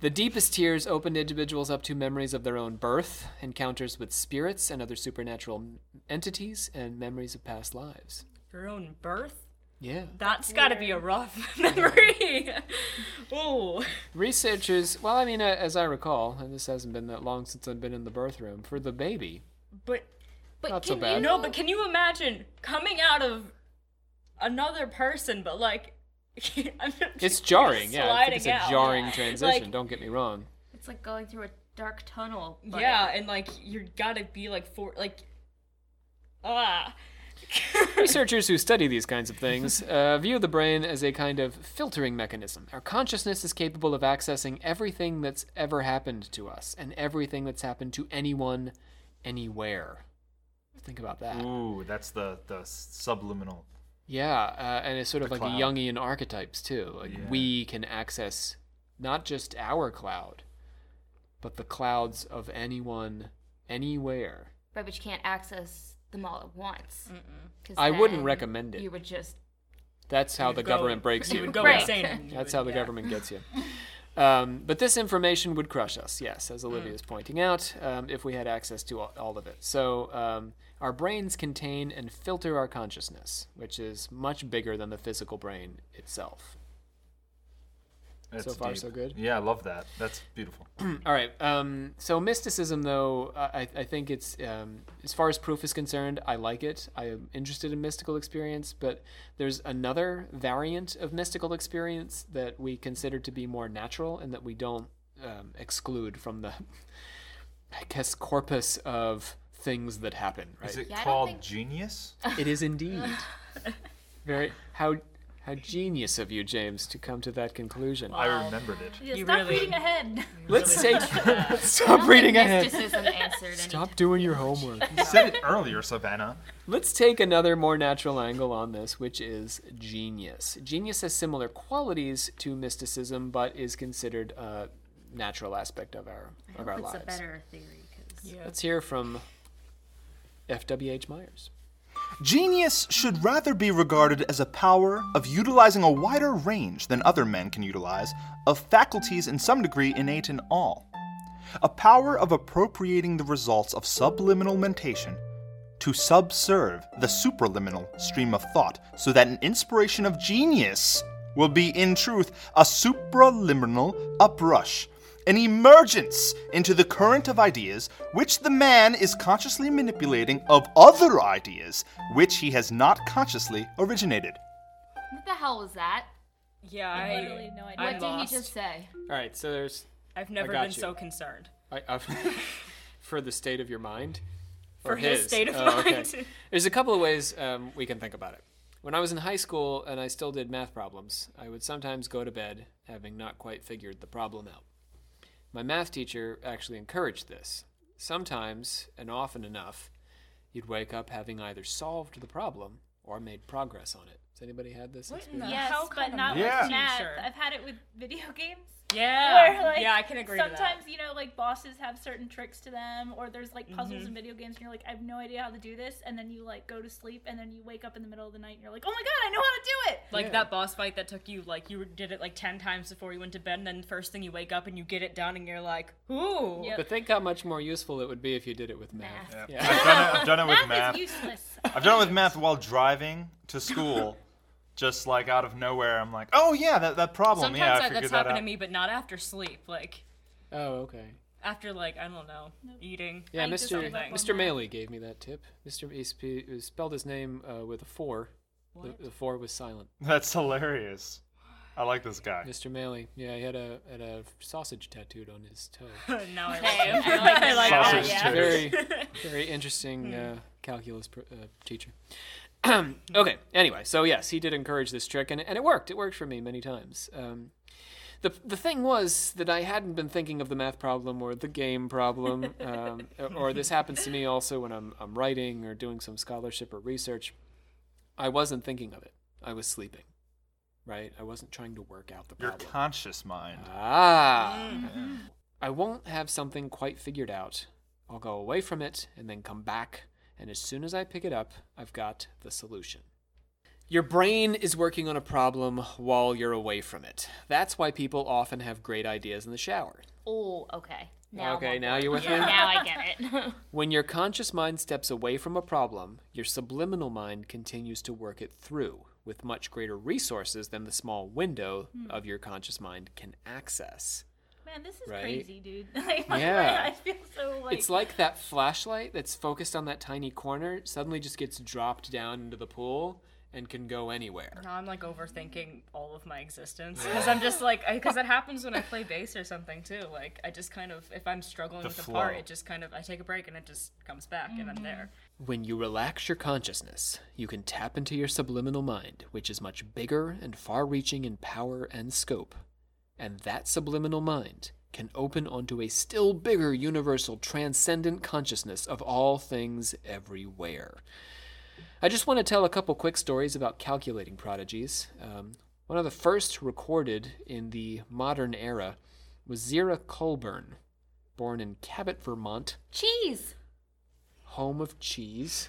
The deepest tiers opened individuals up to memories of their own birth, encounters with spirits and other supernatural entities, and memories of past lives. Your own birth? Yeah. That's got to be a rough memory. oh. Researchers, well, I mean, uh, as I recall, and this hasn't been that long since I've been in the birth room, for the baby, But But Not so can bad. you no, but can you imagine coming out of another person, but like I'm just it's jarring. Yeah, I think it's a out, jarring yeah. transition. Like, don't get me wrong. It's like going through a dark tunnel. but- yeah, and like you gotta be like for like ah. Researchers who study these kinds of things uh, view the brain as a kind of filtering mechanism. Our consciousness is capable of accessing everything that's ever happened to us and everything that's happened to anyone, anywhere. Think about that. Ooh, that's the the subliminal. Yeah, uh, and it's sort of The like cloud. the Jungian archetypes too. Like Yeah. we can access not just our cloud, but the clouds of anyone, anywhere. Right, but you can't access them all at once. I wouldn't recommend it. You would just That's how the go- government breaks you you. would go Right. insane. That's would- how the yeah. government gets you. Um, but this information would crush us, yes, as Olivia is pointing out, um, if we had access to all, all of it. So um, our brains contain and filter our consciousness, which is much bigger than the physical brain itself. That's So far, deep. so good? Yeah, I love that. That's beautiful. All right. Um, so mysticism, though, I, I think it's um, as far as proof is concerned, I like it. I am interested in mystical experience, but there's another variant of mystical experience that we consider to be more natural and that we don't um, exclude from the, I guess, corpus of things that happen. Right? Is it Yeah, called think- genius? it is indeed. Very how how genius of you, James, to come to that conclusion. I remembered it. Yeah, You stop really- reading ahead. Let's really take did stop reading ahead. mysticism answered. Stop doing your homework. You said it earlier, Savannah. Let's take another more natural angle on this, which is genius. Genius has similar qualities to mysticism, but is considered a natural aspect of our of our It's a lives. better theory. Yeah. Let's hear from F.W.H. Myers. Genius should rather be regarded as a power of utilizing a wider range than other men can utilize of faculties in some degree innate in all. A power of appropriating the results of subliminal mentation to subserve the supraliminal stream of thought so that an inspiration of genius will be in truth a supraliminal uprush an emergence into the current of ideas which the man is consciously manipulating of other ideas which he has not consciously originated. What the hell was that? Yeah, I I, literally no idea. I'm What did he just say? All right, so there's I've never been you. so concerned. I, I've, for the state of your mind, For or his state of Oh, okay. mind. There's a couple of ways um, we can think about it. When I was in high school and I still did math problems, I would sometimes go to bed having not quite figured the problem out. My math teacher actually encouraged this. Sometimes, and often enough, you'd wake up having either solved the problem or made progress on it. Has anybody had this What experience? Yes, but kind of not Yeah. with math. I've had it with video games. Yeah, Where, like, yeah, I can agree to that. Sometimes, you know, like bosses have certain tricks to them, or there's like puzzles Mhm. in video games, and you're like, I have no idea how to do this, and then you like go to sleep, and then you wake up in the middle of the night, and you're like, Oh my god, I know how to do it. Like Yeah. that boss fight that took you like you did it like ten times before you went to bed, and then first thing you wake up and you get it done, and you're like, ooh. Yep. But think how much more useful it would be if you did it with math. Math. Yeah. I've done it, I've done it with math, math. is useless. I've done it with math while driving to school. Just like out of nowhere, I'm like, oh yeah, that, that problem. Sometimes yeah, I that, figured that's that happened out. to me, but not after sleep. Like Oh, okay. after like I don't know, eating. Yeah, Mr. gave up on Mr. that. Maley gave me that tip. Mr. He sp- spelled his name uh, with a four. The, What? the four was silent. That's hilarious. I like this guy. Mr. Maley. Yeah, he had a had a sausage tattooed on his toe. now I Hey, like, I like I like Sausage that. too. Very very interesting uh, calculus pr- uh, teacher. okay. Anyway, so yes, he did encourage this trick, and, and it worked. It worked for me many times. Um, the the thing was that I hadn't been thinking of the math problem or the game problem, um, or this happens to me also when I'm I'm writing or doing some scholarship or research. I wasn't thinking of it. I was sleeping. Right? I wasn't trying to work out the Your conscious mind. Ah. I won't have something quite figured out. I'll go away from it and then come back, and as soon as I pick it up, I've got the solution. Your brain is working on a problem while you're away from it. That's why people often have great ideas in the shower. Oh, okay. Now okay, now you're with me? Now I get it. When your conscious mind steps away from a problem, your subliminal mind continues to work it through with much greater resources than the small window Hmm. of your conscious mind can access. Man, this is Right? crazy, dude. Like, Yeah. I feel so like. It's like that flashlight that's focused on that tiny corner suddenly just gets dropped down into the pool and can go anywhere. Now I'm like overthinking all of my existence because I'm just like because it happens when I play bass or something too. Like I just kind of if I'm struggling The with a part, it just kind of I take a break and it just comes back and I'm mm-hmm. there. When you relax your consciousness, you can tap into your subliminal mind, which is much bigger and far reaching in power and scope. And that subliminal mind can open onto a still bigger universal transcendent consciousness of all things everywhere. I just want to tell a couple quick stories about calculating prodigies. Um, one of the first recorded in the modern era was Zerah Colburn, born in Cabot, Vermont, cheese. home of cheese.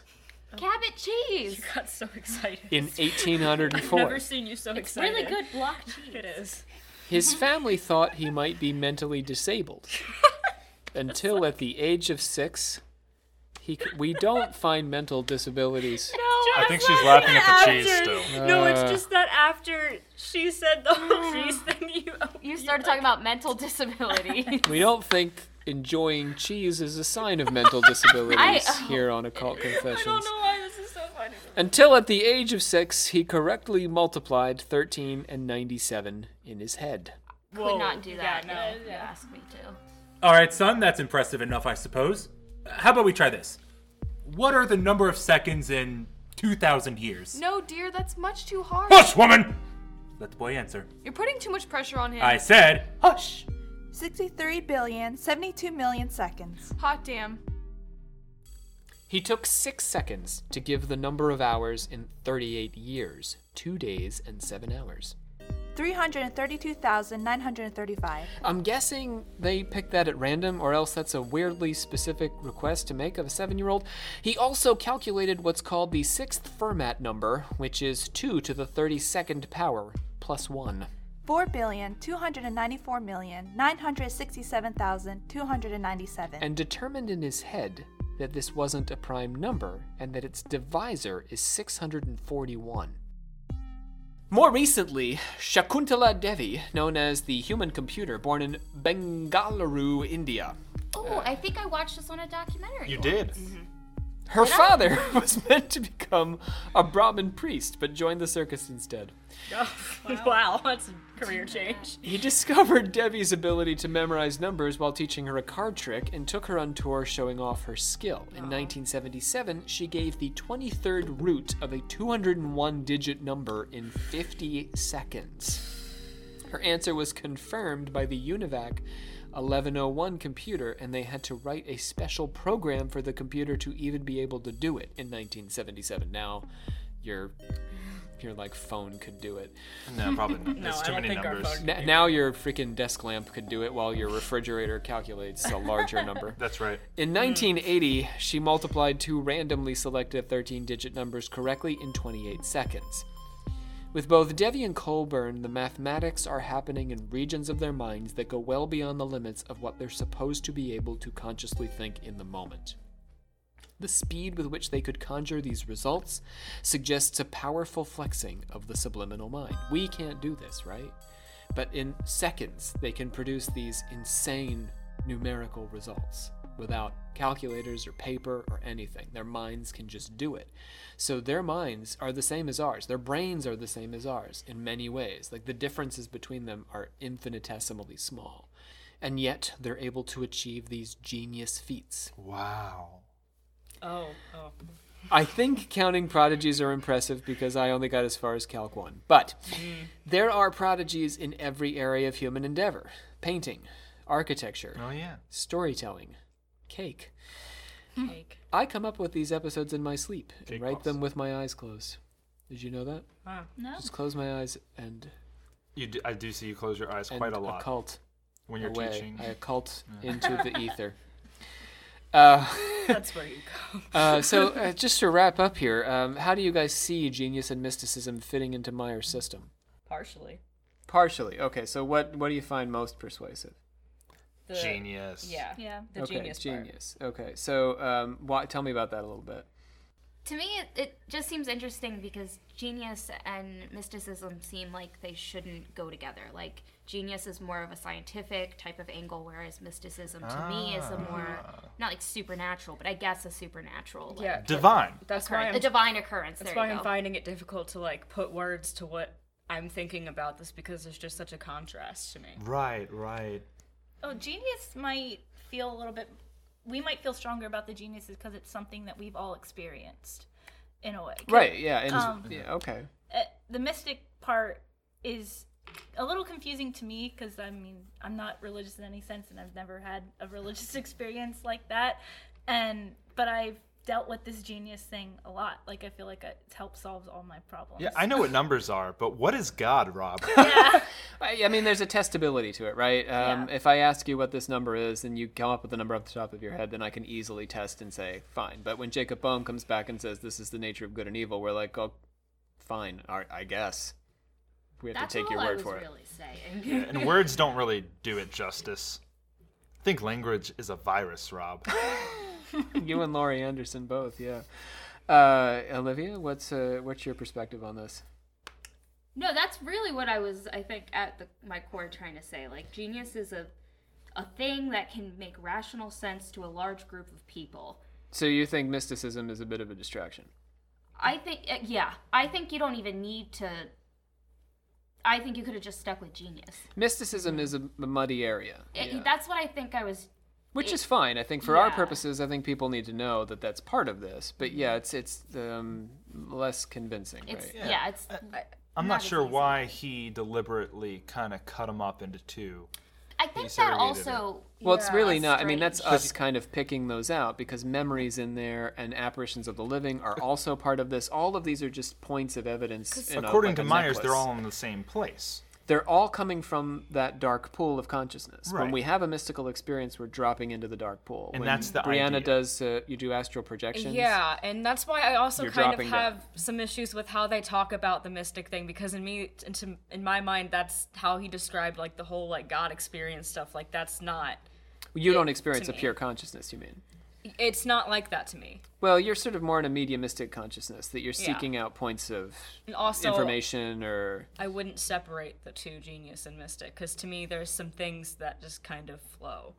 Cabot cheese. You got so excited. In 1804. I've never seen you so It's excited. really good block cheese. It is. His family thought he might be mentally disabled. Until at the age of six, he c- we don't find mental disabilities. I think she's laughing at the cheese still. No, it's Uh, just that after she said the whole cheese thing, you You started talking about mental disability. We don't think enjoying cheese is a sign of mental disabilities I- here on Occult I Confessions. don't know why this is so funny. Until at the age of six, he correctly multiplied 13 and 97 in his head. Could not do that. Yeah, no. if you asked me to. All right, son, that's impressive enough, I suppose. How about we try this? What are the number of seconds in 2,000 years? No, dear, that's much too hard. Hush, woman! Let the boy answer. You're putting too much pressure on him. I said, hush! 63 billion, 72 million seconds. Hot damn. He took six seconds to give the number of hours in 38 years, two days and seven hours. 332,935. I'm guessing they picked that at random, or else that's a weirdly specific request to make of a seven year old. He also calculated what's called the sixth Fermat number, which is 2 to the 32nd power plus 1. 4 billion, 294 million, 967,297. And determined in his head that this wasn't a prime number and that its divisor is 641. More recently, Shakuntala Devi, known as the human computer, born in Bengaluru, India. Oh, I think I watched this on a documentary. You once. did. Her father was meant to become a Brahmin priest, but joined the circus instead. Oh, wow. that's a career change. He discovered Devi's ability to memorize numbers while teaching her a card trick and took her on tour showing off her skill. In 1977, she gave the 23rd root of a 201 digit number in 50 seconds. Her answer was confirmed by the UNIVAC 1101 computer, and they had to write a special program for the computer to even be able to do it in 1977. Now, your your like phone could do it. No, probably not. There's I too don't many numbers. N- now your freaking desk lamp could do it while your refrigerator calculates a larger number. That's right. In 1980, she multiplied two randomly selected 13 digit numbers correctly in 28 seconds. With both Devi and Colburn, the mathematics are happening in regions of their minds that go well beyond the limits of what they're supposed to be able to consciously think in the moment. The speed with which they could conjure these results suggests a powerful flexing of the subliminal mind. We can't do this, right? But in seconds, they can produce these insane numerical results without calculators or paper or anything. Their minds can just do it. So their minds are the same as ours. Their brains are the same as ours in many ways. Like the differences between them are infinitesimally small. And yet they're able to achieve these genius feats. Wow. Oh, oh. I think counting prodigies are impressive because I only got as far as Calc 1. But mm. there are prodigies in every area of human endeavor painting, architecture, Oh yeah. storytelling, cake. Cake. I come up with these episodes in my sleep and write pops. them with my eyes closed. Did you know that? Wow. No. Just close my eyes and, You do, I do see you close your eyes and quite a lot occult when you're away. teaching. I occult into the ether. Uh, That's where you go. uh, so, uh, just to wrap up here, um, how do you guys see genius and mysticism fitting into Myers' system? Partially. Partially. Okay, so what what do you find most persuasive? The, Genius. Yeah. Yeah. The okay, genius part. Okay, so um, why, tell me about that a little bit. To me, it, it just seems interesting because genius and mysticism seem like they shouldn't go together. Like, genius is more of a scientific type of angle, whereas mysticism to me is a more, not like supernatural, but I guess a supernatural. Like, Yeah. Divine. That's why occurrence- I'm, a divine occurrence. that's there why you I'm go. finding it difficult to like put words to what I'm thinking about this because there's just such a contrast to me. Right, right. Oh, genius might feel a little bit. We might feel stronger about the geniuses because it's something that we've all experienced, in a way Right, yeah, and Um, yeah, okay. uh, the mystic part is a little confusing to me because I mean I'm not religious in any sense, and I've never had a religious experience like that. And but I've dealt with this genius thing a lot. Like I feel like it's helped solve all my problems. Yeah, I know what numbers are, but what is God, Rob? I, I mean, there's a testability to it, right? Um, Yeah. If I ask you what this number is and you come up with a number off the top of your head, then I can easily test and say, fine. But when Jacob Boehme comes back and says, this is the nature of good and evil, we're like, oh, fine, I, I guess. We have That's to take all your I word was for it. really saying. and words don't really do it justice. I think language is a virus, Rob. you and Laurie Anderson both, yeah. Uh, Olivia, what's uh, what's your perspective on this? No, that's really what I was, I think, at the, my core trying to say. Like, genius is a, a thing that can make rational sense to a large group of people. So you think mysticism is a bit of a distraction? I think, uh, yeah, I think you don't even need to. I think you could have just stuck with genius. Mysticism is a, a muddy area. It- yeah. that's what I think I was. Which it- is fine. I think for our purposes, I think people need to know that that's part of this. But yeah, it's it's um, less convincing, It's right? yeah, it's. I'm Not not, sure easy. why he deliberately kind of cut them up into two. I think that segregated also. Well, it's really not. I mean, that's us kind of picking those out because memories in there and apparitions of the living are also part of this. All of these are just points of evidence. In a- According like to a Myers, they're all in the same place. They're all coming from that dark pool of consciousness. When we have a mystical experience, we're dropping into the dark pool. And when that's the Brianna idea. does. Uh, you do astral projections. Yeah, and that's why I also kind of dropping down. have some issues with how they talk about the mystic thing because in me, into, in my mind, that's how he described like the whole like God experience stuff. Like that's not. You don't experience to a me. pure consciousness. You mean? It's not like that to me. Well, you're sort of more in a mediumistic consciousness that you're Yeah. seeking out points of also, information or I wouldn't separate the two, genius and mystic, because to me, there's some things that just kind of flow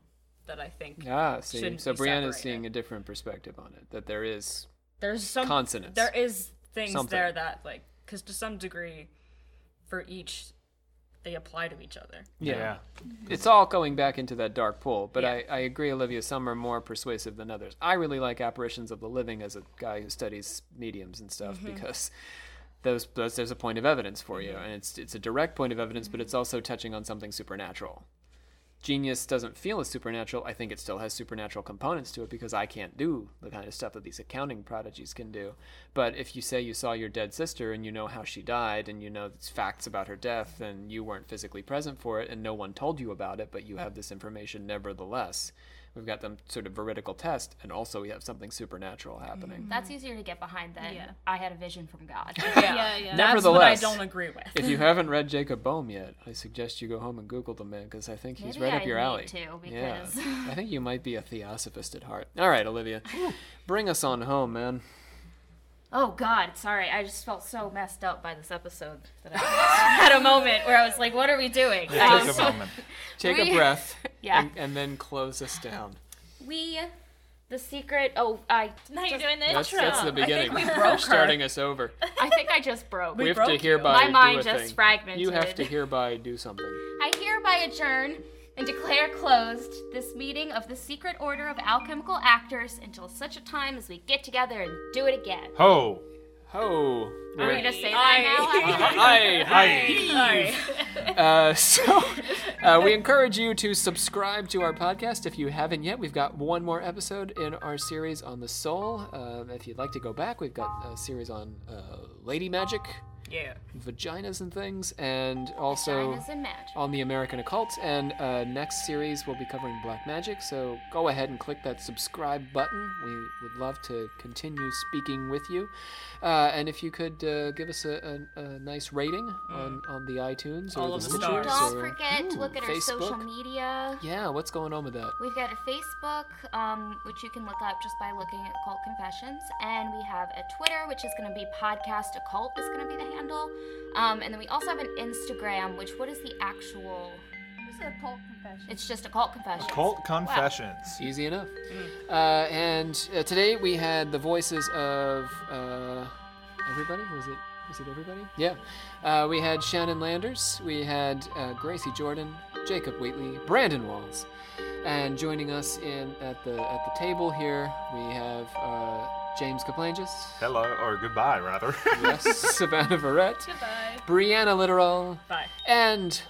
that I think ah. See, so Brianna's separated. seeing a different perspective on it. That there is there's some consonants. There is things Something. there that like, because to some degree, for each, they apply to each other. Yeah. Mm-hmm. It's all going back into that dark pool, but Yeah. I, I agree, Olivia, some are more persuasive than others. I really like apparitions of the living as a guy who studies mediums and stuff Mm-hmm. because those, those there's a point of evidence for you, mm-hmm. and it's it's a direct point of evidence, but mm-hmm. it's also touching on something supernatural. Genius doesn't feel as supernatural. I think it still has supernatural components to it because I can't do the kind of stuff that these accounting prodigies can do. But if you say you saw your dead sister and you know how she died and you know facts about her death and you weren't physically present for it and no one told you about it, but you have this information nevertheless, we've got them sort of veridical test and also we have something supernatural mm-hmm. happening. That's easier to get behind than Yeah. I had a vision from God. Yeah, yeah. That's what I don't agree with. if you haven't read Jacob Boehme yet, I suggest you go home and Google the man because I think he's Maybe right up I your need alley. to, yeah, I think you might be a theosophist at heart. All right, Olivia, bring us on home, man. Oh God, sorry. I just felt so messed up by this episode that I had a moment where I was like, "What are we doing?" Yeah, Um, take a moment. Take We- a breath, Yeah. and, and then close us down. we, the secret. Oh, I. Now you're doing the That's, intro. that's the beginning. we You're broke her. starting us over. I think I just broke. We, have broke to you. hereby My mind do a just thing. fragmented. You have to hereby do something. I hereby adjourn and declare closed this meeting of the Secret Order of Alchemical Actors until such a time as we get together and do it again. Ho. Ho. Are we gonna say that now? Hi. Hi. Uh, so, uh, we encourage you to subscribe to our podcast if you haven't yet. We've got one more episode in our series on the soul. Uh, if you'd like to go back, we've got a series on uh, lady magic, Yeah. vaginas and things, and also Vaginas and magic. on the American occult. And uh, next series we'll be covering black magic. So go ahead and click that subscribe button. We would love to continue speaking with you. Uh, and if you could uh, give us a, a, a nice rating on, on the iTunes or All the of the Stitchers Don't or forget to look at our Facebook. social media. Yeah, what's going on with that? We've got a Facebook, um, which you can look up just by looking at Occult Confessions, and we have a Twitter, which is going to be Podcast Occult is going to be the handle, um, and then we also have an Instagram, which what is the actual? It's a cult confession. It's just Occult Confessions. Cult confessions. Easy enough. Uh, and uh, today we had the voices of uh, everybody. Was it? Was it everybody? Yeah. Uh, we had Shannon Landers. We had uh, Gracie Jordan, Jacob Wheatley, Brandon Walls, and joining us in at the at the table here we have uh, James Kaplanges. Hello, or goodbye, rather. Yes, Savannah Verrett, Goodbye. Brianna Literal, Bye. and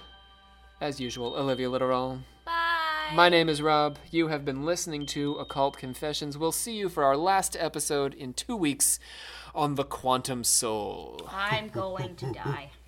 as usual Olivia Literal. Bye. My name is Rob. You have been listening to Occult Confessions. We'll see you for our last episode in two weeks on the Quantum Soul. I'm going to die.